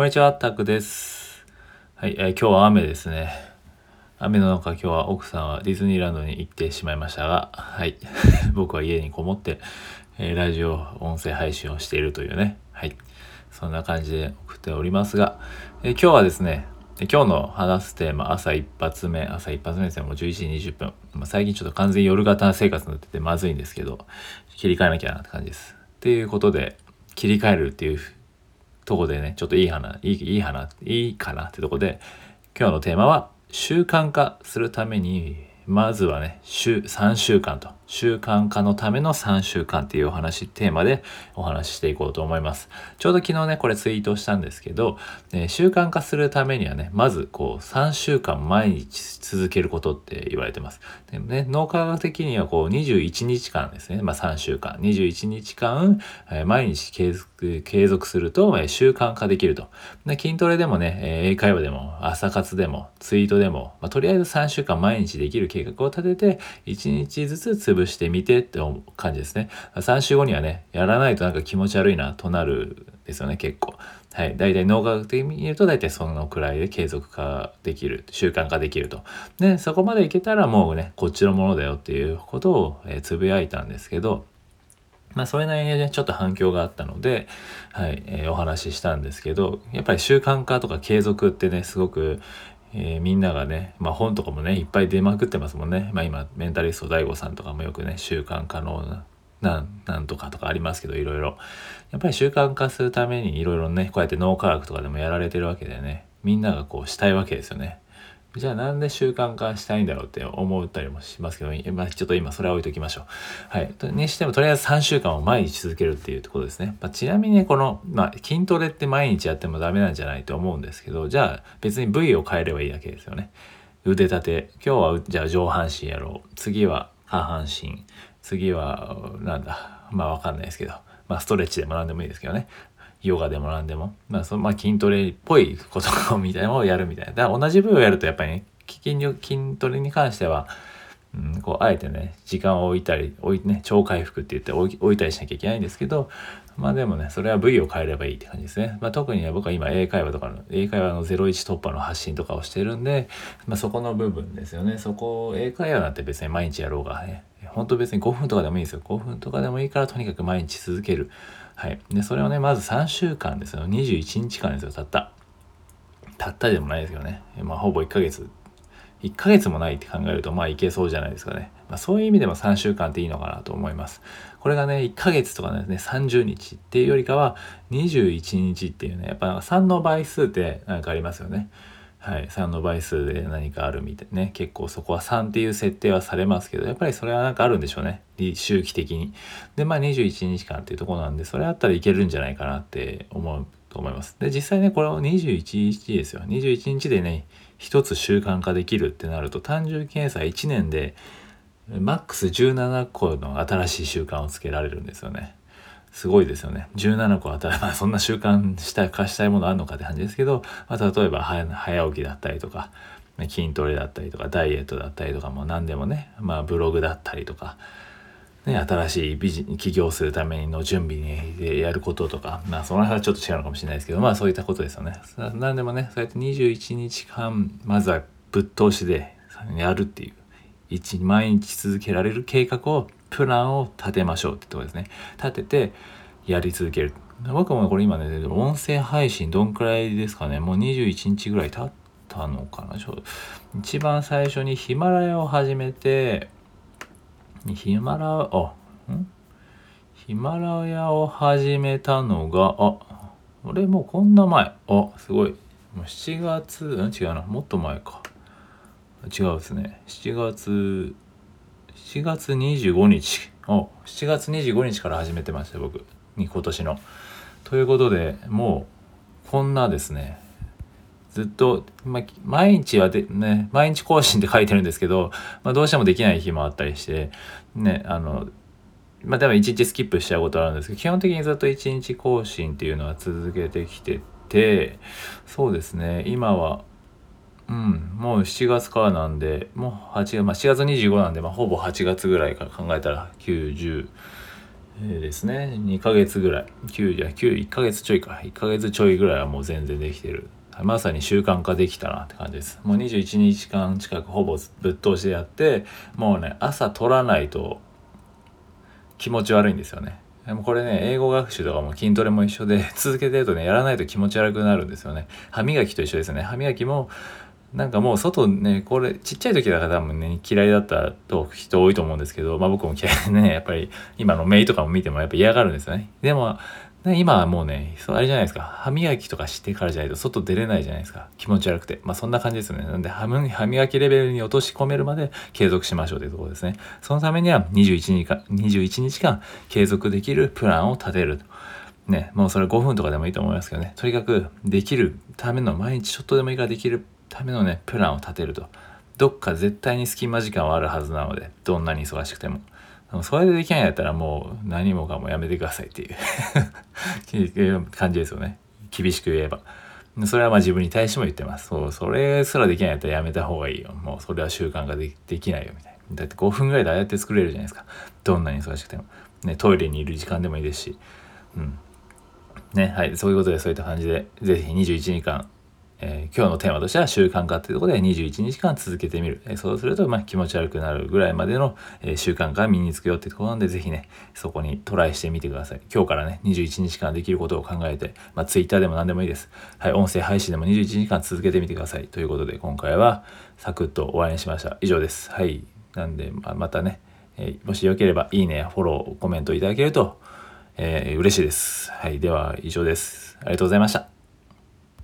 こんにちは、タクです。はい、えー今日は雨ですね。雨の中、今日は奥さんはディズニーランドに行ってしまいましたが、はい、僕は家にこもって、えーラジオ、音声配信をしているというね、はい、そんな感じで送っておりますが、えー今日はですね、今日の話すテーマ、朝一発目、朝一発目ですね、もう11時20分。まあ、最近ちょっと完全に夜型生活になっててまずいんですけど、切り替えなきゃなって感じです。っていうことで、切り替えるっていうとこでね、ちょっといい花、いい、いい花、いいかなってとこで、今日のテーマは、習慣化するために、まずはね、週、3週間と、習慣化のための3週間っていうお話、テーマでお話ししていこうと思います。ちょうど昨日ね、これツイートしたんですけど、ね習慣化するためにはね、まずこう、3週間毎日続けることって言われてます。でもね、脳科学的にはこう、21日間ですね、まあ3週間、21日間、えー毎日継続、継続すると、えー習慣化できると。で筋トレでもね、えー英会話でも、朝活でも、ツイートでも、まあ、とりあえず3週間毎日できる計画を立てて、1日ずつ潰してみてって感じですね。3週後にはね、やらないとなんか気持ち悪いなとなるんですよね、結構。はい。大体脳科学的に言うと大体そのくらいで継続化できる、習慣化できると。で、そこまでいけたらもうね、こっちのものだよっていうことを、つぶやいたんですけど、まあそれなりにね、ちょっと反響があったので、はい、えーお話ししたんですけど、やっぱり習慣化とか継続ってね、すごく、えーみんながね、まあ本とかもね、いっぱい出まくってますもんね。まあ今、メンタリスト DAIGO さんとかもよくね、習慣可能な、なん、なんとかとかありますけど、いろいろ。やっぱり習慣化するためにいろいろね、こうやって脳科学とかでもやられてるわけでね、みんながこうしたいわけですよね。じゃあなんで習慣化したいんだろうって思ったりもしますけど、まあ、ちょっと今それは置いときましょう。はい。とにしてもとりあえず3週間を毎日続けるっていうところですね。まあ、ちなみにこの、まあ、筋トレって毎日やってもダメなんじゃないと思うんですけど、じゃあ別に部位を変えればいいだけですよね。腕立て。今日はじゃあ上半身やろう。次は下半身。次はなんだ。まあわかんないですけど。まあストレッチでも何でもいいですけどね。ヨガでも何でも、まあそまあ、筋トレっぽいことみたいなのをやるみたいな。だから同じ部位をやるとやっぱりね、筋筋トレに関しては、うん、こうあえてね時間を置いたり置いね超回復って言って置いたりしなきゃいけないんですけどまあでもねそれは部位を変えればいいって感じですね、まあ、特にね僕は今英会話とかの英会話の01突破の発信とかをしてるんで、まあ、そこの部分ですよね。そこ英会話なんて別に毎日やろうがね。本当別に5分とかでもいいんですよ。5分とかでもいいからとにかく毎日続ける。はいでそれをねまず3週間ですよ21日間ですよたったたったでもないですけどねまあほぼ1ヶ月1ヶ月もないって考えるとまあいけそうじゃないですかね。まあ、そういう意味でも3週間っていいのかなと思います。これがね1ヶ月とかですね30日っていうよりかは21日っていうねやっぱ3の倍数って何かありますよね。はい、3の倍数で何かあるみたいね結構そこは3っていう設定はされますけどやっぱりそれはなんかあるんでしょうね周期的に。でまあ21日間っていうとこなんでそれあったらいけるんじゃないかなって思うと思います。で実際ねこれを21日ですよ21日でね一つ習慣化できるってなると単純計算1年でマックス17個の新しい習慣をつけられるんですよね。すごいですよね。17個新 まあそんな習慣した化したいものあるのかって感じですけど、まあ、例えば早早起きだったりとか筋トレだったりとかダイエットだったりとかも何でもね、まあ、ブログだったりとか。ね、新しいビジ起業するための準備にやることとか、まあその辺はちょっと違うのかもしれないですけど、まあそういったことですよね。何でもね、そうやって21日間、まずはぶっ通しでやるっていう、一毎日続けられる計画を、プランを立てましょうってとこですね。立てて、やり続ける。僕もこれ今ね、音声配信どんくらいですかね、もう21日ぐらい経ったのかな。ちょ一番最初にヒマラヤを始めて、ヒマラあん？ヒマラヤを始めたのがあ俺もうこんな前。あすごい。もう7月違うな。もっと前か。違うですね。7月7月25日。あ7月25日から始めてました僕。に今年の。ということでもうこんなですね。ずっと、ま、毎日はで、ね、毎日更新って書いてるんですけど、ま、どうしてもできない日もあったりして、ね、あの、まあ、でも一日スキップしちゃうことあるんですけど、基本的にずっと一日更新っていうのは続けてきてて、そうですね、今は、うん、もう7月からなんで、もう8月、まあ、7月25なんで、まあ、ほぼ8月ぐらいから考えたら、90、えー、ですね。2ヶ月ぐらい。9じゃ9 1ヶ月ちょいか。1ヶ月ちょいぐらいはもう全然できてる。まさに習慣化できたなって感じです。もう21日間近くほぼぶっ通しでやってもうね朝取らないと気持ち悪いんですよね。でもこれね英語学習とかも筋トレも一緒で続けてるとねやらないと気持ち悪くなるんですよね。歯磨きと一緒ですね。歯磨きもなんかもう外ね、これちっちゃい時だから多分ね、嫌いだったと人多いと思うんですけど、まあ僕も嫌いで ね、やっぱり今のメイとかも見てもやっぱ嫌がるんですよね。でも、今はもうね、そうあれじゃないですか。歯磨きとかしてからじゃないと外出れないじゃないですか。気持ち悪くて。まあそんな感じですよね。なんで歯磨きレベルに落とし込めるまで継続しましょうというところですね。そのためには21日間、21日間継続できるプランを立てると。ね、もうそれ5分とかでもいいと思いますけどね。とにかくできるための毎日ちょっとでもいいからできるためのねプランを立てると。どっか絶対に隙間時間はあるはずなのでどんなに忙しくても。それでできないんだったらもう何もかもやめてくださいっていう。感じですよね。厳しく言えば。それはまあ自分に対しても言ってます。そうそれすらできないんだったらやめた方がいいよ。もうそれは習慣がでできないよみたいな。だって5分ぐらいでああやって作れるじゃないですか。どんなに忙しくても、ね、トイレにいる時間でもいいですし。うん。ねはい。そういうことでそういった感じで是非21時間えー、今日のテーマとしては習慣化っていうところで21日間続けてみる。えー、そうすると、まあ、気持ち悪くなるぐらいまでの、えー、習慣化身につくよっていうところなんで、ぜひね、そこにトライしてみてください。今日からね、21日間できることを考えて、まあ、Twitter でも何でもいいです。はい、音声配信でも21日間続けてみてください。ということで、今回はサクッと終わりにしました。以上です。はい。なんで、まあ、またね、えもしよければ、いいね、フォロー、コメントいただけると、えー、嬉しいです。はい。では、以上です。ありがとうございました。